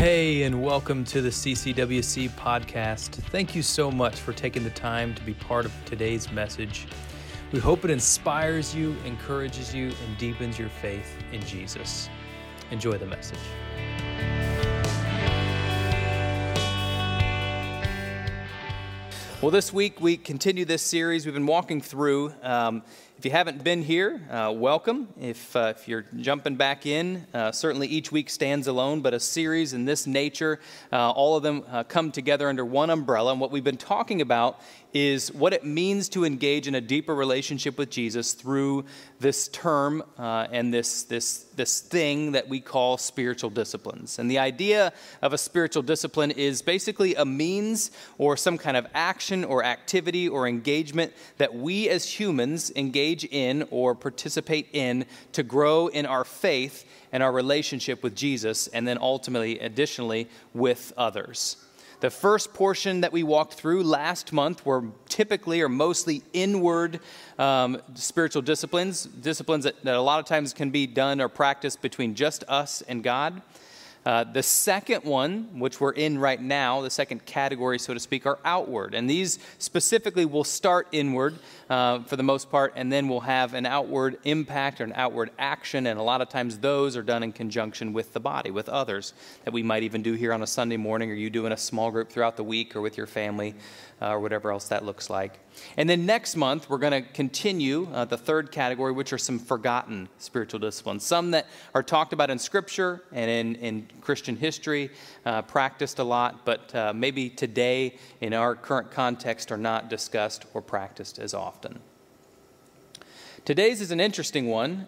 Hey, and welcome to the CCWC podcast. Thank you so much for taking the time to be part of today's message. We hope it inspires you, encourages you, and deepens your faith in Jesus. Enjoy the message. Well, this week we continue this series we've been walking through. Um, if you haven't been here, uh, welcome. If, uh, if you're jumping back in, uh, certainly each week stands alone, but a series in this nature, uh, all of them uh, come together under one umbrella. And what we've been talking about is what it means to engage in a deeper relationship with Jesus through this term uh, and this, this, this thing that we call spiritual disciplines. And the idea of a spiritual discipline is basically a means or some kind of action or activity or engagement that we as humans engage in or participate in to grow in our faith and our relationship with Jesus, and then ultimately, additionally, with others. The first portion that we walked through last month were typically or mostly inward um, spiritual disciplines, disciplines that, that a lot of times can be done or practiced between just us and God. Uh, the second one, which we're in right now, the second category, so to speak, are outward. And these specifically will start inward uh, for the most part, and then will have an outward impact or an outward action. And a lot of times those are done in conjunction with the body, with others, that we might even do here on a Sunday morning, or you do in a small group throughout the week, or with your family uh, or whatever else that looks like. And then next month, we're going to continue uh, the third category, which are some forgotten spiritual disciplines. Some that are talked about in Scripture and in, in Christian history, uh, practiced a lot, but uh, maybe today in our current context are not discussed or practiced as often. Today's is an interesting one.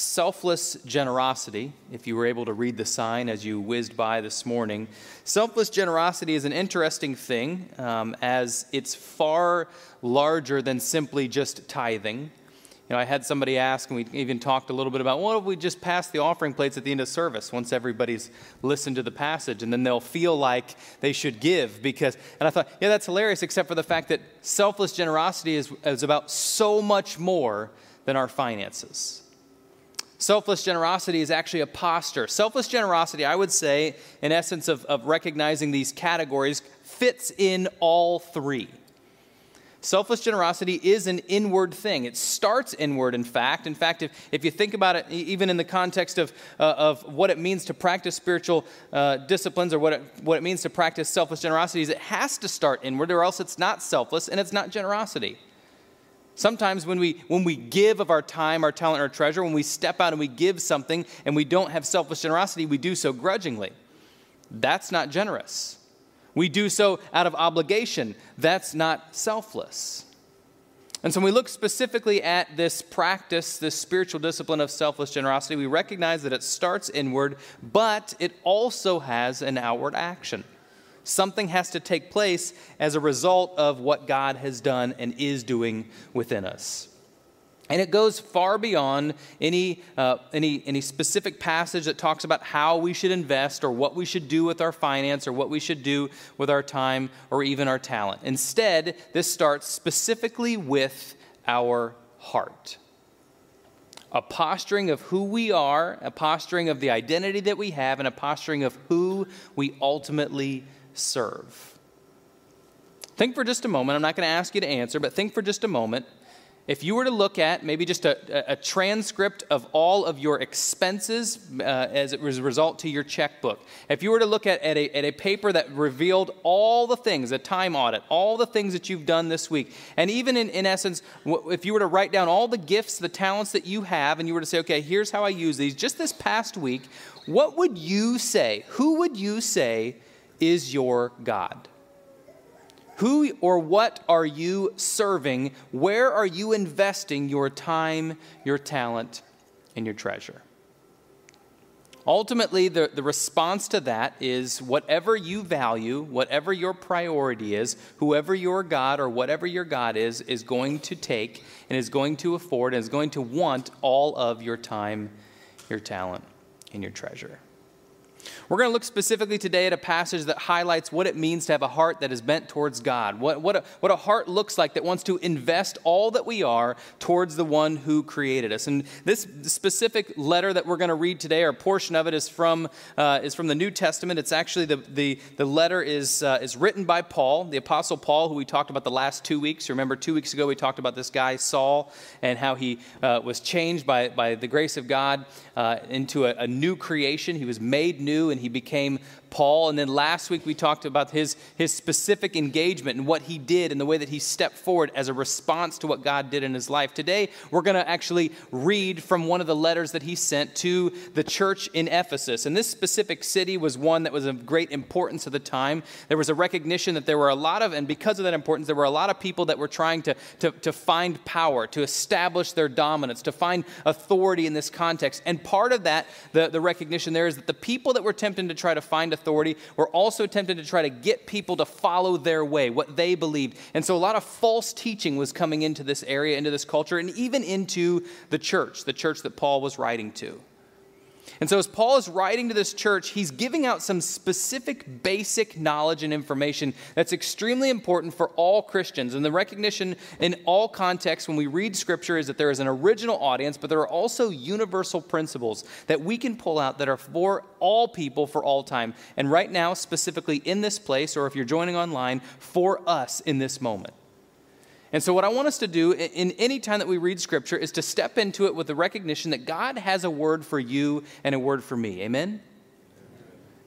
Selfless generosity, if you were able to read the sign as you whizzed by this morning. Selfless generosity is an interesting thing um, as it's far larger than simply just tithing. You know, I had somebody ask, and we even talked a little bit about, what if we just pass the offering plates at the end of service once everybody's listened to the passage, and then they'll feel like they should give because, and I thought, yeah, that's hilarious, except for the fact that selfless generosity is, is about so much more than our finances. Selfless generosity is actually a posture. Selfless generosity, I would say, in essence of, of recognizing these categories, fits in all three. Selfless generosity is an inward thing. It starts inward, in fact. In fact, if, if you think about it, even in the context of, uh, of what it means to practice spiritual uh, disciplines or what it, what it means to practice selfless generosity, is it has to start inward, or else it's not selfless and it's not generosity. Sometimes when we, when we give of our time, our talent, our treasure, when we step out and we give something and we don't have selfless generosity, we do so grudgingly. That's not generous. We do so out of obligation. That's not selfless. And so when we look specifically at this practice, this spiritual discipline of selfless generosity, we recognize that it starts inward, but it also has an outward action. Something has to take place as a result of what God has done and is doing within us. And it goes far beyond any, uh, any, any specific passage that talks about how we should invest or what we should do with our finance or what we should do with our time or even our talent. Instead, this starts specifically with our heart. A posturing of who we are, a posturing of the identity that we have, and a posturing of who we ultimately serve. Think for just a moment, I'm not going to ask you to answer, but think for just a moment. If you were to look at maybe just a, a transcript of all of your expenses uh, as it was a result to your checkbook, if you were to look at, at, a, at a paper that revealed all the things, a time audit, all the things that you've done this week, and even in, in essence, if you were to write down all the gifts, the talents that you have, and you were to say, okay, here's how I use these, just this past week, what would you say? Who would you say is your God? Who or what are you serving? Where are you investing your time, your talent, and your treasure? Ultimately, the, the response to that is whatever you value, whatever your priority is, whoever your God or whatever your God is, is going to take and is going to afford and is going to want all of your time, your talent, and your treasure. We're going to look specifically today at a passage that highlights what it means to have a heart that is bent towards God, what, what, a, what a heart looks like that wants to invest all that we are towards the one who created us. And this specific letter that we're going to read today, or portion of it, is from, uh, is from the New Testament. It's actually the, the, the letter is, uh, is written by Paul, the Apostle Paul, who we talked about the last two weeks. Remember, two weeks ago we talked about this guy, Saul, and how he uh, was changed by, by the grace of God uh, into a, a new creation. He was made new and he became Paul. And then last week we talked about his, his specific engagement and what he did and the way that he stepped forward as a response to what God did in his life. Today we're going to actually read from one of the letters that he sent to the church in Ephesus. And this specific city was one that was of great importance at the time. There was a recognition that there were a lot of, and because of that importance, there were a lot of people that were trying to, to, to find power, to establish their dominance, to find authority in this context. And part of that, the, the recognition there is that the people that were tempted to try to find authority were also tempted to try to get people to follow their way, what they believed. And so a lot of false teaching was coming into this area, into this culture, and even into the church, the church that Paul was writing to. And so, as Paul is writing to this church, he's giving out some specific basic knowledge and information that's extremely important for all Christians. And the recognition in all contexts when we read scripture is that there is an original audience, but there are also universal principles that we can pull out that are for all people for all time. And right now, specifically in this place, or if you're joining online, for us in this moment. And so, what I want us to do in any time that we read Scripture is to step into it with the recognition that God has a word for you and a word for me. Amen?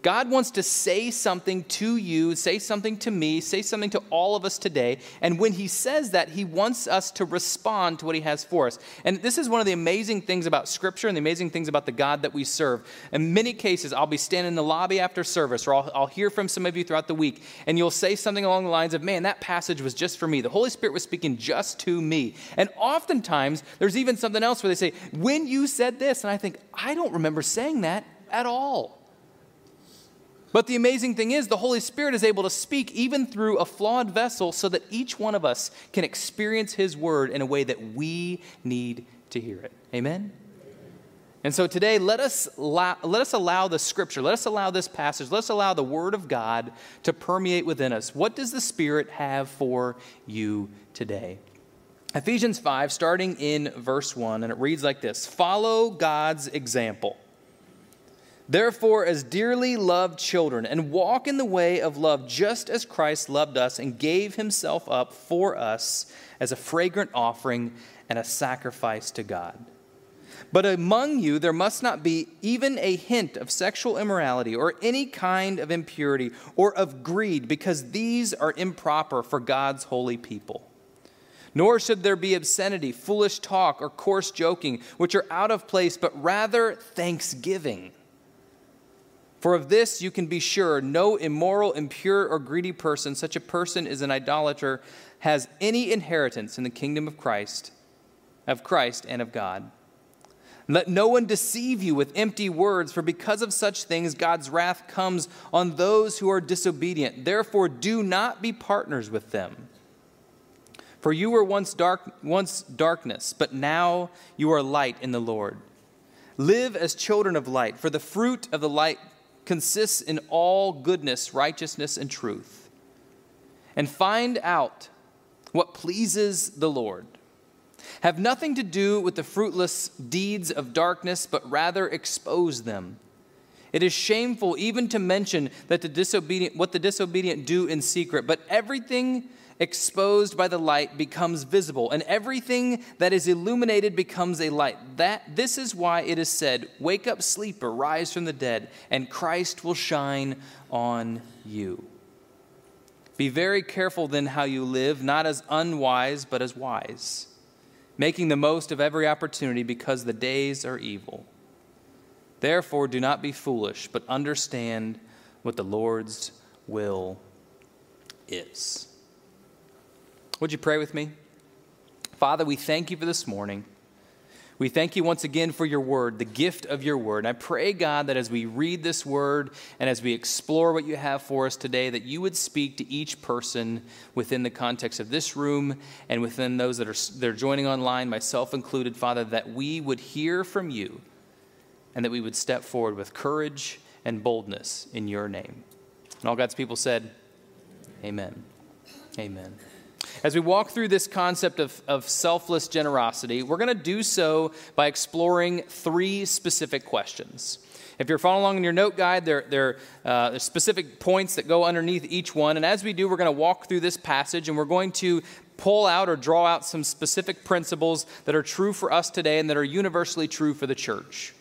God wants to say something to you, say something to me, say something to all of us today. And when He says that, He wants us to respond to what He has for us. And this is one of the amazing things about Scripture and the amazing things about the God that we serve. In many cases, I'll be standing in the lobby after service, or I'll, I'll hear from some of you throughout the week, and you'll say something along the lines of, Man, that passage was just for me. The Holy Spirit was speaking just to me. And oftentimes, there's even something else where they say, When you said this, and I think, I don't remember saying that at all. But the amazing thing is, the Holy Spirit is able to speak even through a flawed vessel so that each one of us can experience His word in a way that we need to hear it. Amen? And so today, let us, allow, let us allow the scripture, let us allow this passage, let us allow the word of God to permeate within us. What does the Spirit have for you today? Ephesians 5, starting in verse 1, and it reads like this Follow God's example Therefore, as dearly loved children, and walk in the way of love just as Christ loved us and gave himself up for us as a fragrant offering and a sacrifice to God. But among you there must not be even a hint of sexual immorality or any kind of impurity or of greed, because these are improper for God's holy people. Nor should there be obscenity, foolish talk, or coarse joking, which are out of place, but rather thanksgiving. For of this you can be sure no immoral, impure, or greedy person, such a person is an idolater, has any inheritance in the kingdom of Christ, of Christ and of God. Let no one deceive you with empty words, for because of such things God's wrath comes on those who are disobedient. Therefore, do not be partners with them. For you were once dark once darkness, but now you are light in the Lord. Live as children of light, for the fruit of the light consists in all goodness, righteousness, and truth. And find out what pleases the Lord. Have nothing to do with the fruitless deeds of darkness, but rather expose them. It is shameful even to mention that the disobedient, what the disobedient do in secret, but everything exposed by the light becomes visible, and everything that is illuminated becomes a light. That this is why it is said, "Wake up, sleeper, rise from the dead, and Christ will shine on you." Be very careful then how you live, not as unwise, but as wise, making the most of every opportunity because the days are evil. Therefore, do not be foolish, but understand what the Lord's will is. Would you pray with me? Father, we thank you for this morning. We thank you once again for your word, the gift of your word. And I pray, God, that as we read this word and as we explore what you have for us today, that you would speak to each person within the context of this room and within those that are, that are joining online, myself included, Father, that we would hear from you and that we would step forward with courage and boldness in your name. And all God's people said, Amen. Amen. As we walk through this concept of, of selfless generosity, we're going to do so by exploring three specific questions. If you're following along in your note guide, there, there uh, are specific points that go underneath each one. And as we do, we're going to walk through this passage and we're going to pull out or draw out some specific principles that are true for us today and that are universally true for the church.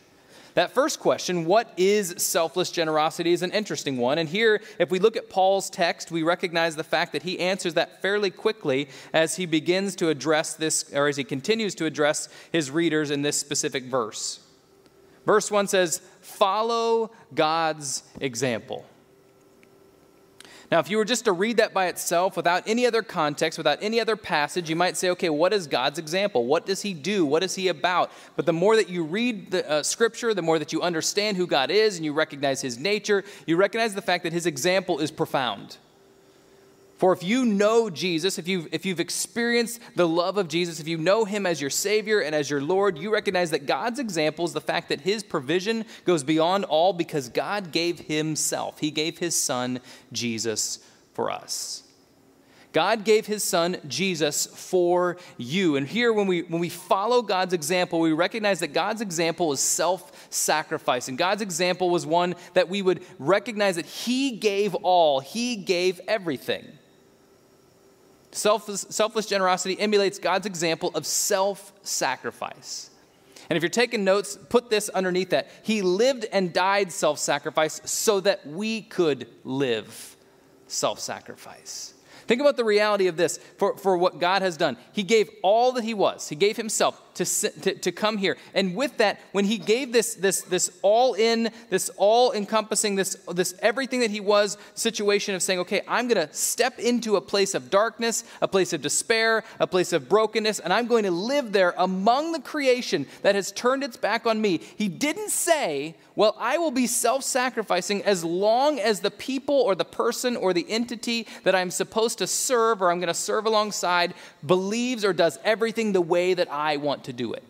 That first question, what is selfless generosity, is an interesting one. And here, if we look at Paul's text, we recognize the fact that he answers that fairly quickly as he begins to address this, or as he continues to address his readers in this specific verse. Verse 1 says, Follow God's example. Now, if you were just to read that by itself without any other context, without any other passage, you might say, okay, what is God's example? What does he do? What is he about? But the more that you read the uh, scripture, the more that you understand who God is and you recognize his nature, you recognize the fact that his example is profound. For if you know Jesus, if you've, if you've experienced the love of Jesus, if you know him as your Savior and as your Lord, you recognize that God's example is the fact that his provision goes beyond all because God gave himself. He gave his Son, Jesus, for us. God gave his son Jesus for you. And here, when we, when we follow God's example, we recognize that God's example is self sacrifice. And God's example was one that we would recognize that he gave all, he gave everything. Selfless, selfless generosity emulates God's example of self sacrifice. And if you're taking notes, put this underneath that. He lived and died self sacrifice so that we could live self sacrifice. Think about the reality of this for, for what God has done. He gave all that He was, He gave Himself to, to, to come here. And with that, when He gave this, this, this all in, this all encompassing, this, this everything that He was situation of saying, okay, I'm going to step into a place of darkness, a place of despair, a place of brokenness, and I'm going to live there among the creation that has turned its back on me. He didn't say, well, I will be self sacrificing as long as the people or the person or the entity that I'm supposed to serve or I'm going to serve alongside believes or does everything the way that I want to do it.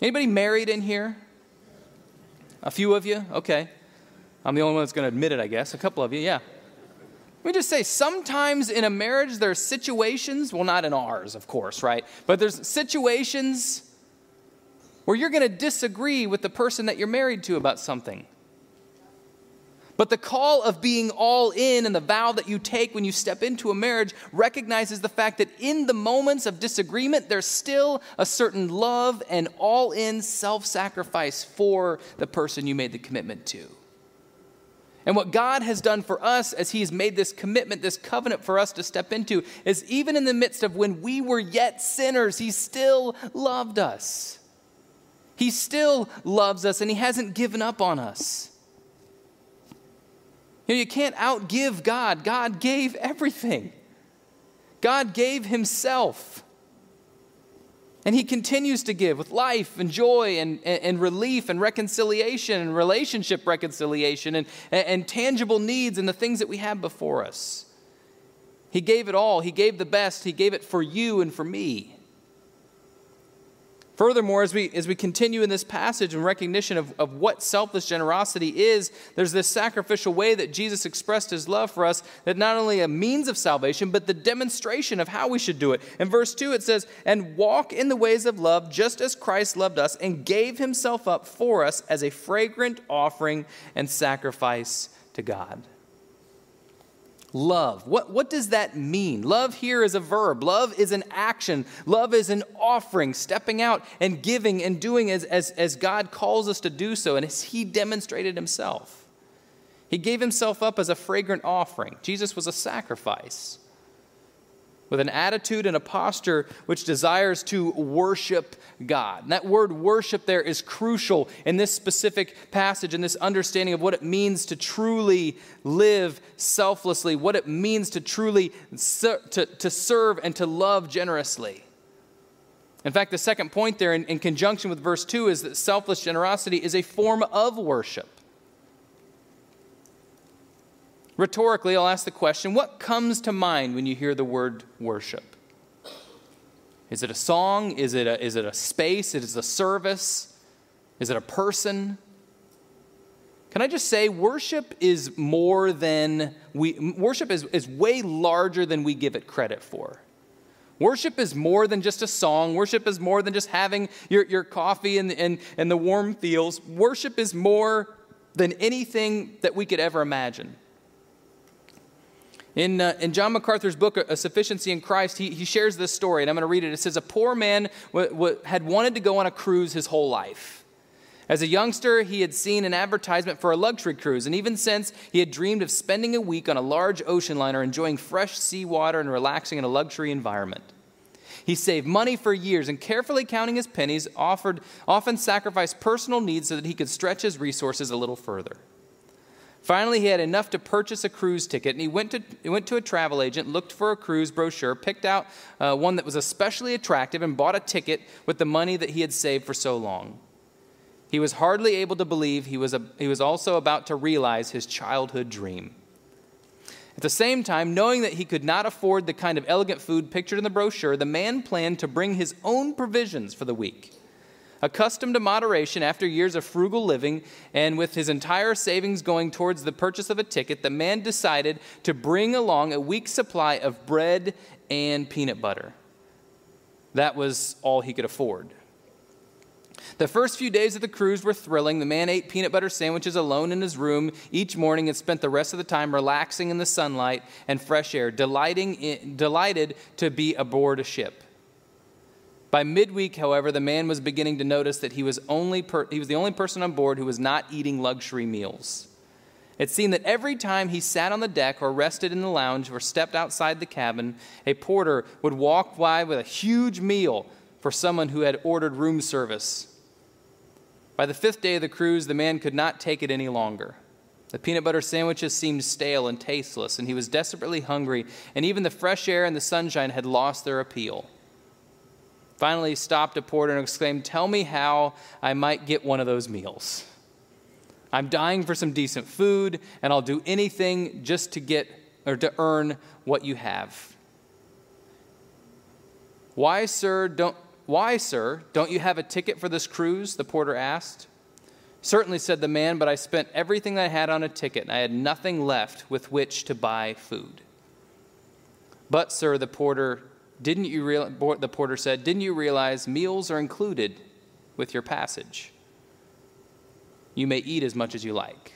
Anybody married in here? A few of you? Okay. I'm the only one that's going to admit it, I guess. A couple of you, yeah. Let me just say, sometimes in a marriage, there are situations, well, not in ours, of course, right? But there's situations where you're going to disagree with the person that you're married to about something. But the call of being all in and the vow that you take when you step into a marriage recognizes the fact that in the moments of disagreement, there's still a certain love and all in self sacrifice for the person you made the commitment to. And what God has done for us as He's made this commitment, this covenant for us to step into, is even in the midst of when we were yet sinners, He still loved us. He still loves us and He hasn't given up on us. You know, you can't outgive God. God gave everything, God gave Himself. And He continues to give with life and joy and, and, and relief and reconciliation and relationship reconciliation and, and, and tangible needs and the things that we have before us. He gave it all. He gave the best. He gave it for you and for me. Furthermore, as we, as we continue in this passage in recognition of, of what selfless generosity is, there's this sacrificial way that Jesus expressed his love for us that not only a means of salvation, but the demonstration of how we should do it. In verse 2, it says, And walk in the ways of love, just as Christ loved us and gave himself up for us as a fragrant offering and sacrifice to God. Love. What, what does that mean? Love here is a verb. Love is an action. Love is an offering, stepping out and giving and doing as, as, as God calls us to do so, and as He demonstrated Himself. He gave Himself up as a fragrant offering. Jesus was a sacrifice with an attitude and a posture which desires to worship God. And that word worship there is crucial in this specific passage, and this understanding of what it means to truly live selflessly, what it means to truly ser- to, to serve and to love generously. In fact, the second point there, in, in conjunction with verse 2, is that selfless generosity is a form of worship. Rhetorically, I'll ask the question what comes to mind when you hear the word worship? Is it a song? Is it a, is it a space? Is it a service? Is it a person? Can I just say, worship is more than we, worship is, is way larger than we give it credit for. Worship is more than just a song. Worship is more than just having your, your coffee and, and, and the warm feels. Worship is more than anything that we could ever imagine. In, uh, in John MacArthur's book, Our Sufficiency in Christ, he, he shares this story, and I'm going to read it. It says, A poor man w- w- had wanted to go on a cruise his whole life. As a youngster, he had seen an advertisement for a luxury cruise, and even since, he had dreamed of spending a week on a large ocean liner enjoying fresh seawater and relaxing in a luxury environment. He saved money for years and carefully counting his pennies, offered, often sacrificed personal needs so that he could stretch his resources a little further. Finally, he had enough to purchase a cruise ticket, and he went to, he went to a travel agent, looked for a cruise brochure, picked out uh, one that was especially attractive, and bought a ticket with the money that he had saved for so long. He was hardly able to believe he was, a, he was also about to realize his childhood dream. At the same time, knowing that he could not afford the kind of elegant food pictured in the brochure, the man planned to bring his own provisions for the week. Accustomed to moderation after years of frugal living, and with his entire savings going towards the purchase of a ticket, the man decided to bring along a week's supply of bread and peanut butter. That was all he could afford. The first few days of the cruise were thrilling. The man ate peanut butter sandwiches alone in his room each morning and spent the rest of the time relaxing in the sunlight and fresh air, delighting in, delighted to be aboard a ship. By midweek, however, the man was beginning to notice that he was, only per, he was the only person on board who was not eating luxury meals. It seemed that every time he sat on the deck or rested in the lounge or stepped outside the cabin, a porter would walk by with a huge meal for someone who had ordered room service by the fifth day of the cruise, the man could not take it any longer. The peanut butter sandwiches seemed stale and tasteless, and he was desperately hungry, and even the fresh air and the sunshine had lost their appeal. Finally, he stopped a porter and exclaimed, Tell me how I might get one of those meals. I'm dying for some decent food, and I'll do anything just to get or to earn what you have. Why, sir, don't why, sir, don't you have a ticket for this cruise? The porter asked. Certainly, said the man, but I spent everything I had on a ticket, and I had nothing left with which to buy food. But, sir, the porter, didn't you real, the porter said, didn't you realize meals are included with your passage? You may eat as much as you like.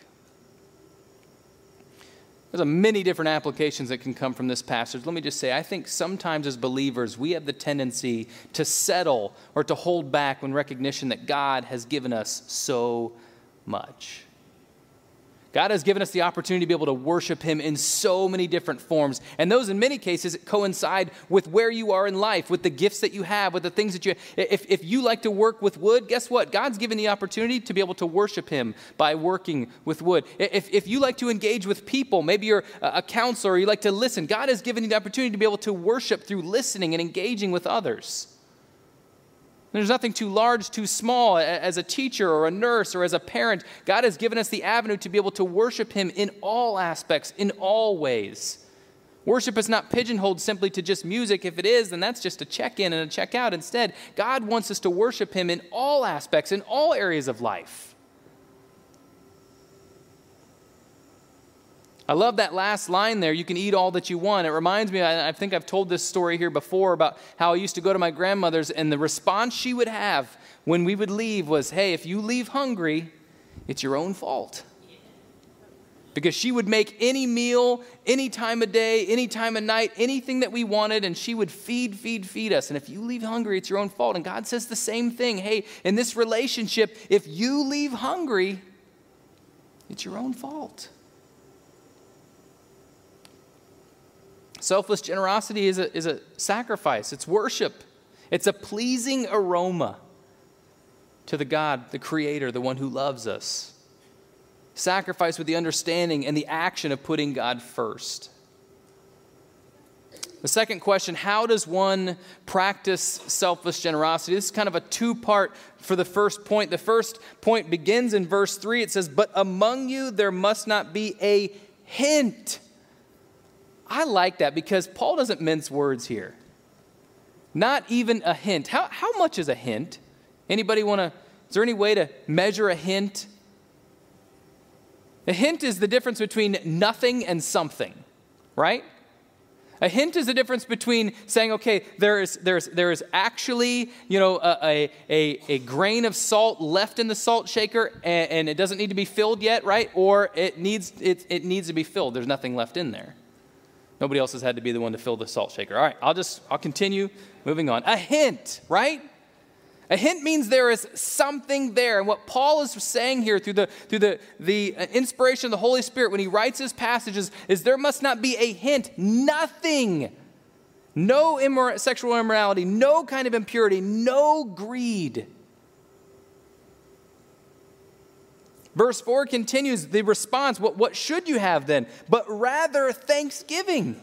There's a many different applications that can come from this passage. Let me just say, I think sometimes as believers, we have the tendency to settle or to hold back when recognition that God has given us so much. God has given us the opportunity to be able to worship Him in so many different forms. And those, in many cases, coincide with where you are in life, with the gifts that you have, with the things that you if, if you like to work with wood, guess what? God's given the opportunity to be able to worship Him by working with wood. If, if you like to engage with people, maybe you're a counselor, or you like to listen, God has given you the opportunity to be able to worship through listening and engaging with others. There's nothing too large, too small. As a teacher or a nurse or as a parent, God has given us the avenue to be able to worship Him in all aspects, in all ways. Worship is not pigeonholed simply to just music. If it is, then that's just a check in and a check out. Instead, God wants us to worship Him in all aspects, in all areas of life. I love that last line there. You can eat all that you want. It reminds me, I, think I've told this story here before about how I used to go to my grandmother's, and the response she would have when we would leave was, Hey, if you leave hungry, it's your own fault. Because she would make any meal, any time of day, any time of night, anything that we wanted, and she would feed, feed, feed us. And if you leave hungry, it's your own fault. And God says the same thing. Hey, in this relationship, if you leave hungry, it's your own fault. Selfless generosity is a, is a sacrifice, it's worship, it's a pleasing aroma to the God, the Creator, the one who loves us. Sacrifice with the understanding and the action of putting God first. The second question how does one practice selfless generosity? This is kind of a two part for the first point. The first point begins in verse 3. It says, But among you there must not be a hint I like that because Paul doesn't mince words here. Not even a hint. How, how much is a hint? Anybody want to, is there any way to measure a hint? A hint is the difference between nothing and something, right? A hint is the difference between saying, okay, there is, there is, there is actually, you know, a, a, a grain of salt left in the salt shaker and, and, it doesn't need to be filled yet, right? Or it needs, it, it needs to be filled. There's nothing left in there. Nobody else has had to be the one to fill the salt shaker. All right, I'll just, I'll continue moving on. A hint, right? A hint means there is something there. And what Paul is saying here through the, through the, the inspiration of the Holy Spirit when he writes his passages is there must not be a hint, nothing. No immor- sexual immorality, no kind of impurity, no greed. Verse 4 continues the response what, what should you have then? But rather thanksgiving.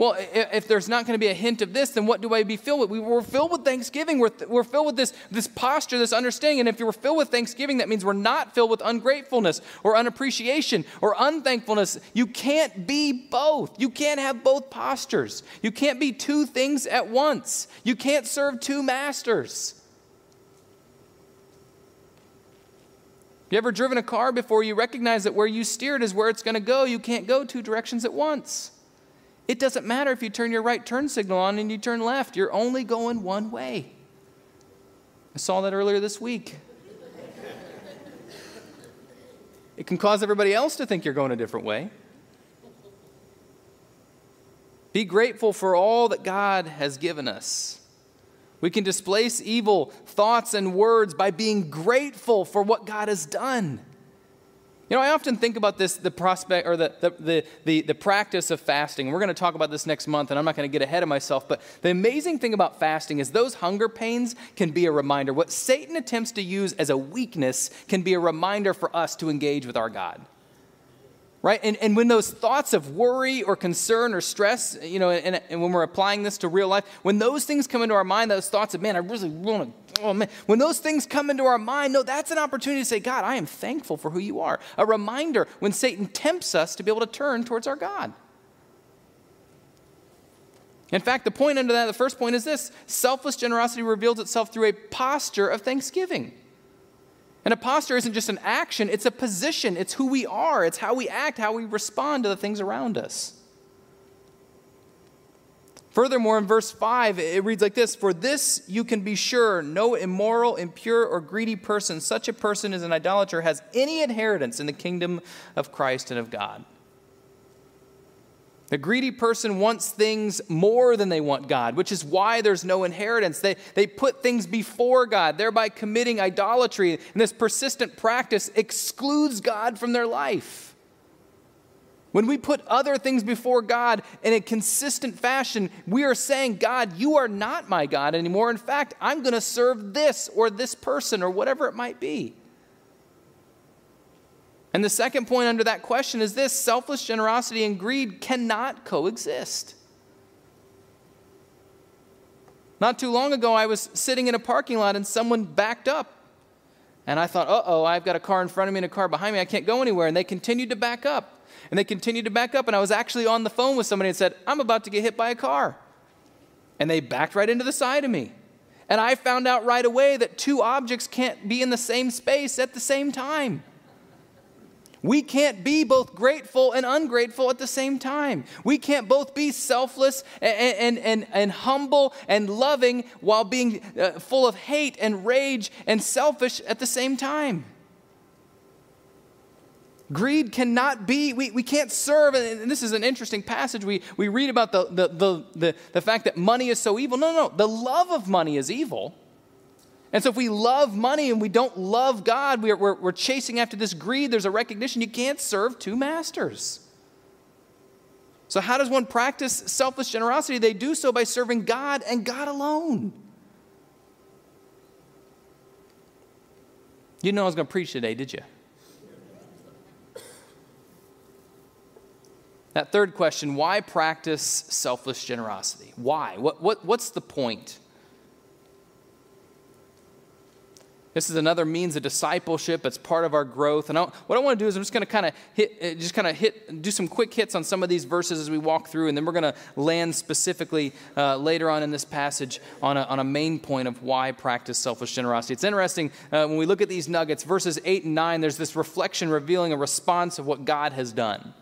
Well, if there's not going to be a hint of this, then what do I be filled with? We were filled with thanksgiving. We're, we're filled with this, this posture, this understanding. And if you're filled with thanksgiving, that means we're not filled with ungratefulness or unappreciation or unthankfulness. You can't be both. You can't have both postures. You can't be two things at once. You can't serve two masters. You ever driven a car before you recognize that where you steered is where it's going to go? You can't go two directions at once. It doesn't matter if you turn your right turn signal on and you turn left, you're only going one way. I saw that earlier this week. it can cause everybody else to think you're going a different way. Be grateful for all that God has given us. We can displace evil thoughts and words by being grateful for what God has done. You know, I often think about this, the prospect or the, the, the, the, the practice of fasting. We're going to talk about this next month, and I'm not going to get ahead of myself. But the amazing thing about fasting is those hunger pains can be a reminder. What Satan attempts to use as a weakness can be a reminder for us to engage with our God right? And, and when those thoughts of worry or concern or stress, you know, and, and, when we're applying this to real life, when those things come into our mind, those thoughts of, man, I really want to, oh man, when those things come into our mind, no, that's an opportunity to say, God, I am thankful for who you are. A reminder when Satan tempts us to be able to turn towards our God. In fact, the point under that, the first point is this selfless generosity reveals itself through a posture of thanksgiving. And a isn't just an action, it's a position. It's who we are, it's how we act, how we respond to the things around us. Furthermore, in verse 5, it reads like this For this you can be sure no immoral, impure, or greedy person, such a person as an idolater, has any inheritance in the kingdom of Christ and of God. The greedy person wants things more than they want God, which is why there's no inheritance. They, they put things before God, thereby committing idolatry. And this persistent practice excludes God from their life. When we put other things before God in a consistent fashion, we are saying, God, you are not my God anymore. In fact, I'm going to serve this or this person or whatever it might be. And the second point under that question is this selfless generosity and greed cannot coexist. Not too long ago, I was sitting in a parking lot and someone backed up. And I thought, uh oh, I've got a car in front of me and a car behind me. I can't go anywhere. And they continued to back up. And they continued to back up. And I was actually on the phone with somebody and said, I'm about to get hit by a car. And they backed right into the side of me. And I found out right away that two objects can't be in the same space at the same time. We can't be both grateful and ungrateful at the same time. We can't both be selfless and, and, and, and humble and loving while being uh, full of hate and rage and selfish at the same time. Greed cannot be, we, we can't serve, and this is an interesting passage. We, we read about the, the, the, the, the fact that money is so evil. No, no, the love of money is evil. And so, if we love money and we don't love God, we're, we're, we're, chasing after this greed, there's a recognition you can't serve two masters. So, how does one practice selfless generosity? They do so by serving God and God alone. You know I was going to preach today, did you? That third question why practice selfless generosity? Why? What, what, what's the point? This is another means of discipleship. It's part of our growth. And I, what I want to do is I'm just going to kind of hit, uh, just kind of hit, do some quick hits on some of these verses as we walk through, and then we're going to land specifically uh, later on in this passage on a, on a main point of why practice selfish generosity. It's interesting uh, when we look at these nuggets, verses eight and nine. There's this reflection revealing a response of what God has done.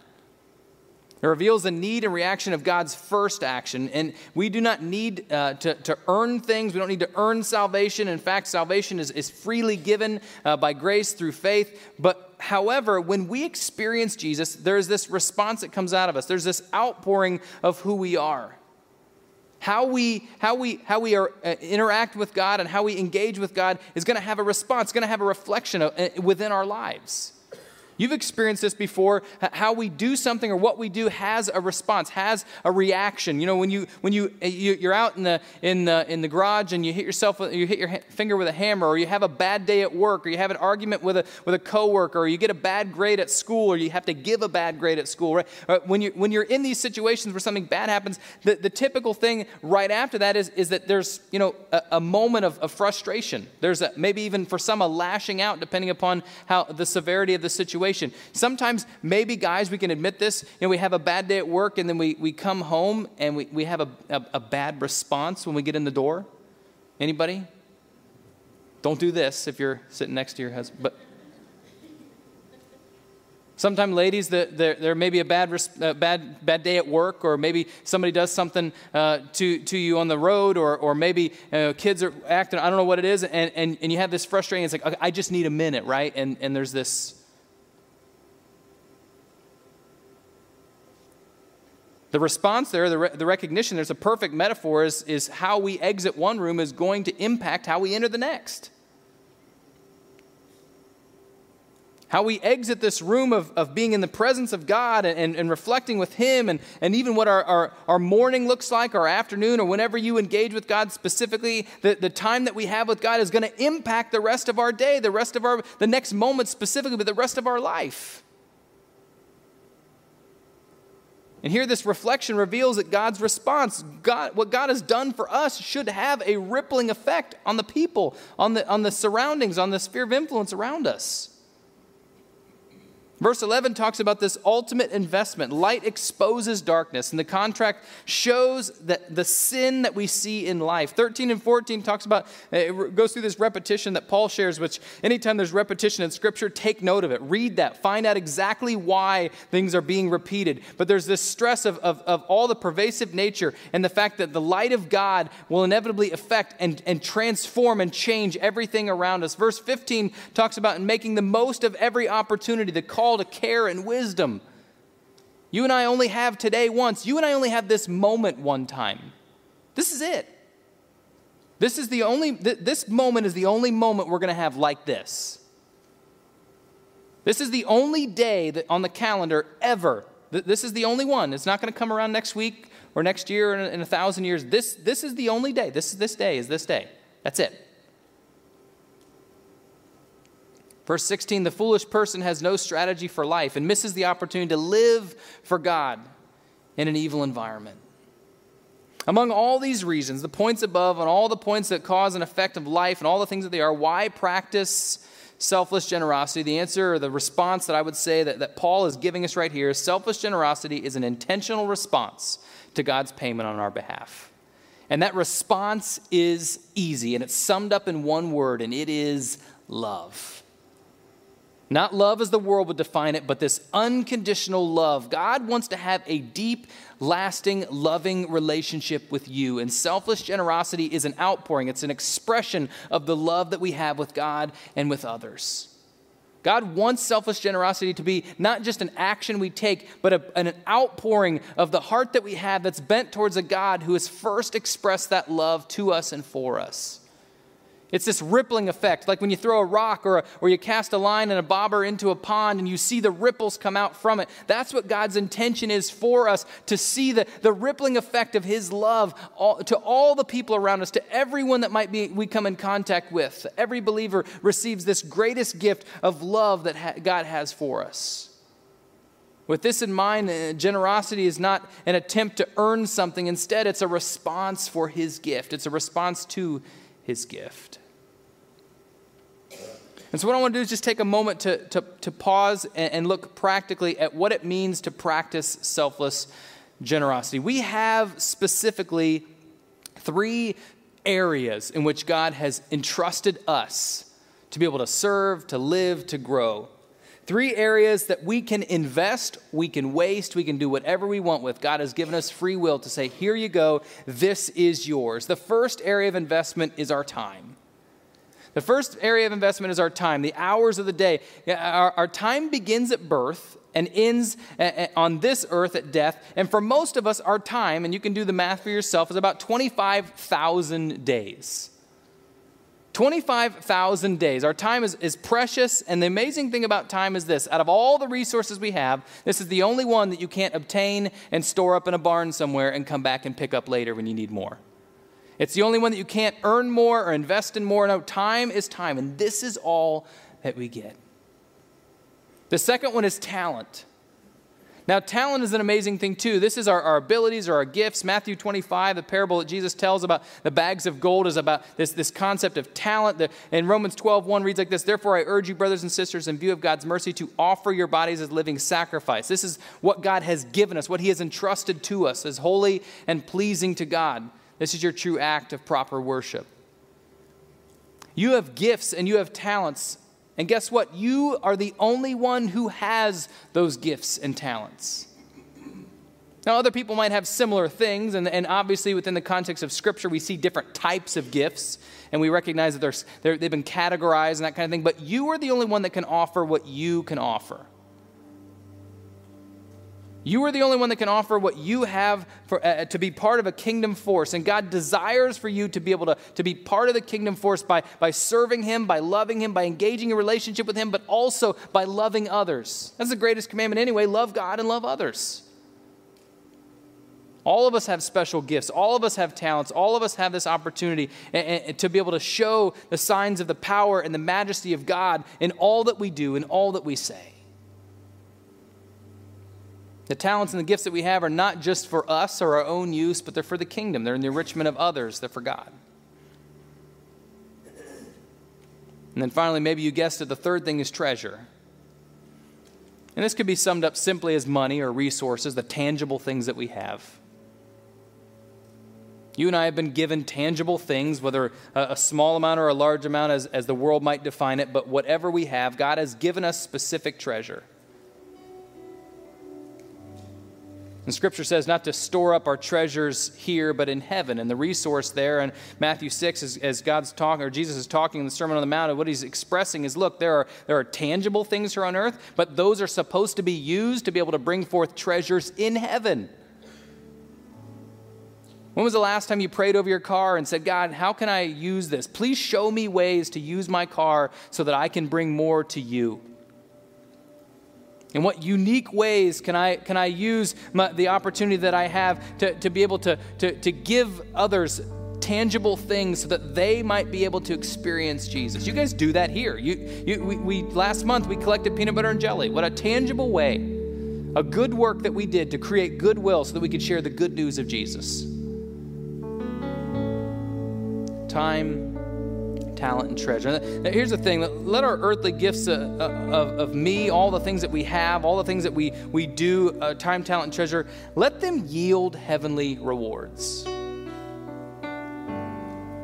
It reveals the need and reaction of God's first action. And we do not need uh, to, to earn things. We don't need to earn salvation. In fact, salvation is, is freely given uh, by grace through faith. But however, when we experience Jesus, there's this response that comes out of us, there's this outpouring of who we are. How we, how we, how we are, uh, interact with God and how we engage with God is going to have a response, going to have a reflection of, uh, within our lives. You've experienced this before. How we do something or what we do has a response, has a reaction. You know, when you when you eh, you're out in the in the in the garage and you hit yourself, you hit your finger with a hammer, or you have a bad day at work, or you have an argument with a with a coworker, or you get a bad grade at school, or you have to give a bad grade at school. Right? When you when you're in these situations where something bad happens, the, the typical thing right after that is is that there's you know a, a moment of, of frustration. There's a, maybe even for some a lashing out, depending upon how the severity of the situation situation. Sometimes, maybe, guys, we can admit this. You know, we have a bad day at work and then we, we come home and we, we have a, a, a bad response when we get in the door. Anybody? Don't do this if you're sitting next to your husband. But Sometimes, ladies, the, there, there may be a bad, uh, bad, bad day at work, or maybe somebody does something uh, to, to you on the road, or, or maybe uh, kids are acting, I don't know what it is, and, and, and you have this frustrating, it's like, I just need a minute, right? And, and there's this The response there, the, re- the recognition, there's a perfect metaphor, is, is how we exit one room is going to impact how we enter the next. How we exit this room of, of being in the presence of God and, and, and reflecting with Him, and, and even what our, our, our morning looks like, our afternoon, or whenever you engage with God specifically, the, the time that we have with God is going to impact the rest of our day, the rest of our, the next moment specifically, but the rest of our life. And here, this reflection reveals that God's response, God, what God has done for us, should have a rippling effect on the people, on the, on the surroundings, on the sphere of influence around us. Verse 11 talks about this ultimate investment. Light exposes darkness, and the contract shows that the sin that we see in life. 13 and 14 talks about, eh, it goes through this repetition that Paul shares, which anytime there's repetition in Scripture, take note of it. Read that. Find out exactly why things are being repeated. But there's this stress of, of, of all the pervasive nature and the fact that the light of God will inevitably affect and, and transform and change everything around us. Verse 15 talks about making the most of every opportunity, the call call to care and wisdom. You and I only have today once. You and I only have this moment one time. This is it. This is the only this moment is the only moment we're going to have like this. This is the only day that on the calendar ever. This is the only one. It's not going to come around next week or next year or in in a thousand years. This this is the only day. This this day is this day. That's it. Verse 16 the foolish person has no strategy for life and misses the opportunity to live for God in an evil environment. Among all these reasons, the points above and all the points that cause an effect of life and all the things that they are, why practice selfless generosity? The answer or the response that I would say that, that Paul is giving us right here is selfless generosity is an intentional response to God's payment on our behalf. And that response is easy, and it's summed up in one word, and it is love. Not love as the world would define it, but this unconditional love. God wants to have a deep, lasting, loving relationship with you. And selfless generosity is an outpouring, it's an expression of the love that we have with God and with others. God wants selfless generosity to be not just an action we take, but a, an outpouring of the heart that we have that's bent towards a God who has first expressed that love to us and for us. It's this rippling effect, like when you throw a rock or, a, or you cast a line and a bobber into a pond and you see the ripples come out from it. That's what God's intention is for us to see the, the rippling effect of His love all, to all the people around us, to everyone that might be we come in contact with. Every believer receives this greatest gift of love that ha- God has for us. With this in mind, uh, generosity is not an attempt to earn something. Instead, it's a response for His gift, it's a response to his gift. And so, what I want to do is just take a moment to, to, to pause and, and look practically at what it means to practice selfless generosity. We have specifically three areas in which God has entrusted us to be able to serve, to live, to grow. Three areas that we can invest, we can waste, we can do whatever we want with. God has given us free will to say, here you go, this is yours. The first area of investment is our time. The first area of investment is our time, the hours of the day. Our, our time begins at birth and ends eh, eh, on this earth at death. And for most of us, our time, and you can do the math for yourself, is about 25,000 days. 25,000 days. Our time is, is precious, and the amazing thing about time is this out of all the resources we have, this is the only one that you can't obtain and store up in a barn somewhere and come back and pick up later when you need more. It's the only one that you can't earn more or invest in more. No, time is time, and this is all that we get. The second one is talent. Now, talent is an amazing thing, too. This is our, our abilities or our gifts. Matthew 25, the parable that Jesus tells about the bags of gold, is about this, this concept of talent. The, and Romans 12, 1 reads like this Therefore, I urge you, brothers and sisters, in view of God's mercy, to offer your bodies as living sacrifice. This is what God has given us, what He has entrusted to us as holy and pleasing to God. This is your true act of proper worship. You have gifts and you have talents and guess what? You are the only one who has those gifts and talents. Now, other people might have similar things, and, and obviously, within the context of Scripture, we see different types of gifts, and we recognize that they're, they're, they've been categorized and that kind of thing, but you are the only one that can offer what you can offer. You are the only one that can offer what you have for, uh, to be part of a kingdom force. And God desires for you to be able to, to be part of the kingdom force by, by serving Him, by loving Him, by engaging in relationship with Him, but also by loving others. That's the greatest commandment anyway love God and love others. All of us have special gifts. All of us have talents. All of us have this opportunity to be able to show the signs of the power and the majesty of God in all that we do and all that we say. The talents and the gifts that we have are not just for us or our own use, but they're for the kingdom. They're in the enrichment of others, they're for God. And then finally, maybe you guessed it, the third thing is treasure. And this could be summed up simply as money or resources, the tangible things that we have. You and I have been given tangible things, whether a, small amount or a large amount, as, as the world might define it, but whatever we have, God has given us specific treasure. And Scripture says not to store up our treasures here, but in heaven. And the resource there in Matthew 6, as, as God's talking, or Jesus is talking in the Sermon on the Mount, what he's expressing is look, there are, there are tangible things here on earth, but those are supposed to be used to be able to bring forth treasures in heaven. When was the last time you prayed over your car and said, God, how can I use this? Please show me ways to use my car so that I can bring more to you. In what unique ways can I, can I use my, the opportunity that I have to, to be able to, to, to give others tangible things so that they might be able to experience Jesus? You guys do that here. You, you, we, we, last month we collected peanut butter and jelly. What a tangible way, a good work that we did to create goodwill so that we could share the good news of Jesus. Time talent, and treasure. Now, here's the thing let our earthly gifts uh, uh, of, of me, all the things that we have, all the things that we, we do, uh, time, talent, and treasure, let them yield heavenly rewards.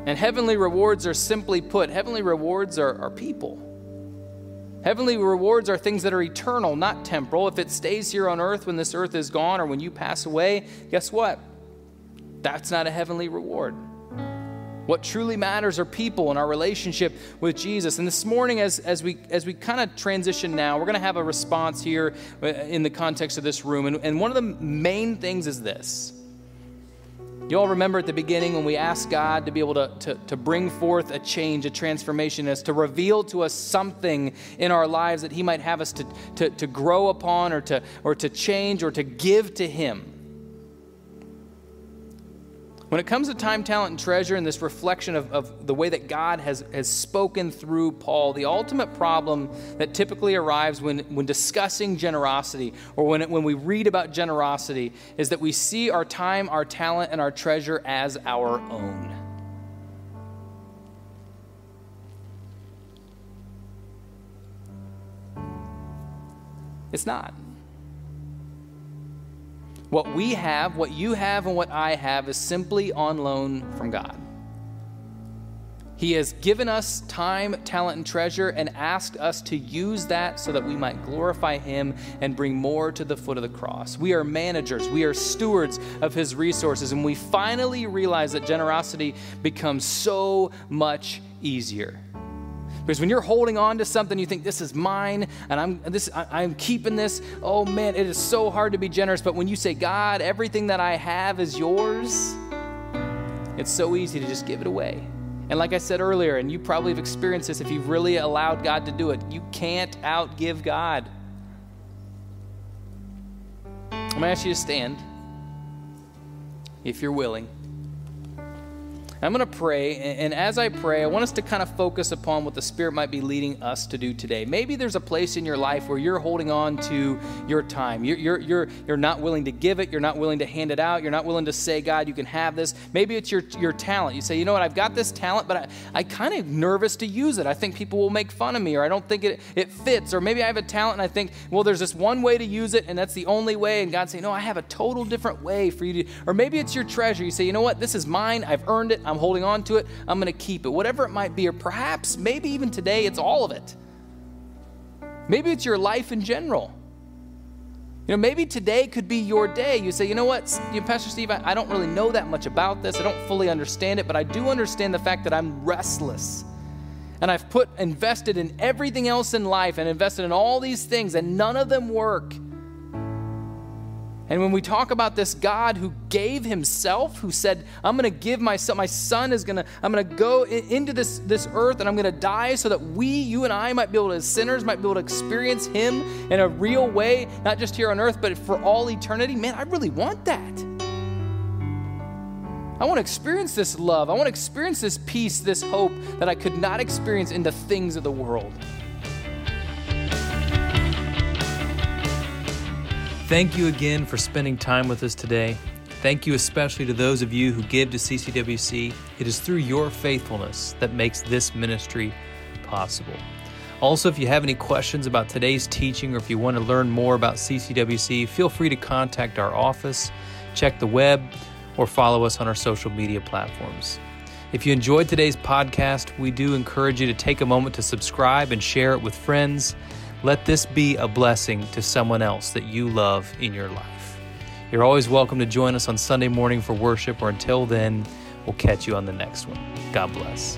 And heavenly rewards are simply put, heavenly rewards are, are people. Heavenly rewards are things that are eternal, not temporal. If it stays here on earth when this earth is gone or when you pass away, guess what? That's not a heavenly reward. What truly matters are people and our relationship with Jesus. And this morning, as, as we, as we kind of transition now, we're going to have a response here uh, in the context of this room. And, and one of the main things is this. You all remember at the beginning when we asked God to be able to, to, to bring forth a change, a transformation, as to reveal to us something in our lives that He might have us to, to, to grow upon or to, or to change or to give to Him. When it comes to time, talent, and treasure, and this reflection of, of the way that God has, has spoken through Paul, the ultimate problem that typically arrives when, when discussing generosity or when, it, when we read about generosity is that we see our time, our talent, and our treasure as our own. It's not. What we have, what you have, and what I have is simply on loan from God. He has given us time, talent, and treasure and asked us to use that so that we might glorify Him and bring more to the foot of the cross. We are managers, we are stewards of His resources, and we finally realize that generosity becomes so much easier. Because when you're holding on to something, you think this is mine, and I'm this I, am keeping this. Oh man, it is so hard to be generous. But when you say, God, everything that I have is yours, it's so easy to just give it away. And like I said earlier, and you probably have experienced this if you've really allowed God to do it, you can't outgive God. I'm to ask you to stand if you're willing. I'm going to pray, and as I pray, I want us to kind of focus upon what the Spirit might be leading us to do today. Maybe there's a place in your life where you're holding on to your time. You're, you're, you're, you're not willing to give it, you're not willing to hand it out, you're not willing to say, God, you can have this. Maybe it's your, your talent. You say, you know what, I've got this talent, but I, I kind of nervous to use it. I think people will make fun of me, or I don't think it, it fits, or maybe I have a talent and I think, well, there's this one way to use it, and that's the only way. And God say, no, I have a total different way for you to. Or maybe it's your treasure. You say, you know what, this is mine, I've earned it, I'm holding on to it, I'm going to keep it. Whatever it might be, or perhaps, maybe even today, it's all of it. Maybe it's your life in general. You know, maybe today could be your day. You say, you know what, Pastor Steve, I, I don't really know that much about this. I don't fully understand it, but I do understand the fact that I'm restless. And I've put invested in everything else in life and invested in all these things, and none of them work. And when we talk about this God who gave himself, who said, I'm going to give myself, my son is going to, I'm going to go into this, this earth and I'm going to die so that we, you and I, might be able to, as sinners, might be able to experience him in a real way, not just here on earth, but for all eternity. Man, I really want that. I want to experience this love. I want to experience this peace, this hope that I could not experience in the things of the world. Thank you again for spending time with us today. Thank you especially to those of you who give to CCWC. It is through your faithfulness that makes this ministry possible. Also, if you have any questions about today's teaching or if you want to learn more about CCWC, feel free to contact our office, check the web, or follow us on our social media platforms. If you enjoyed today's podcast, we do encourage you to take a moment to subscribe and share it with friends. Let this be a blessing to someone else that you love in your life. You're always welcome to join us on Sunday morning for worship, or until then, we'll catch you on the next one. God bless.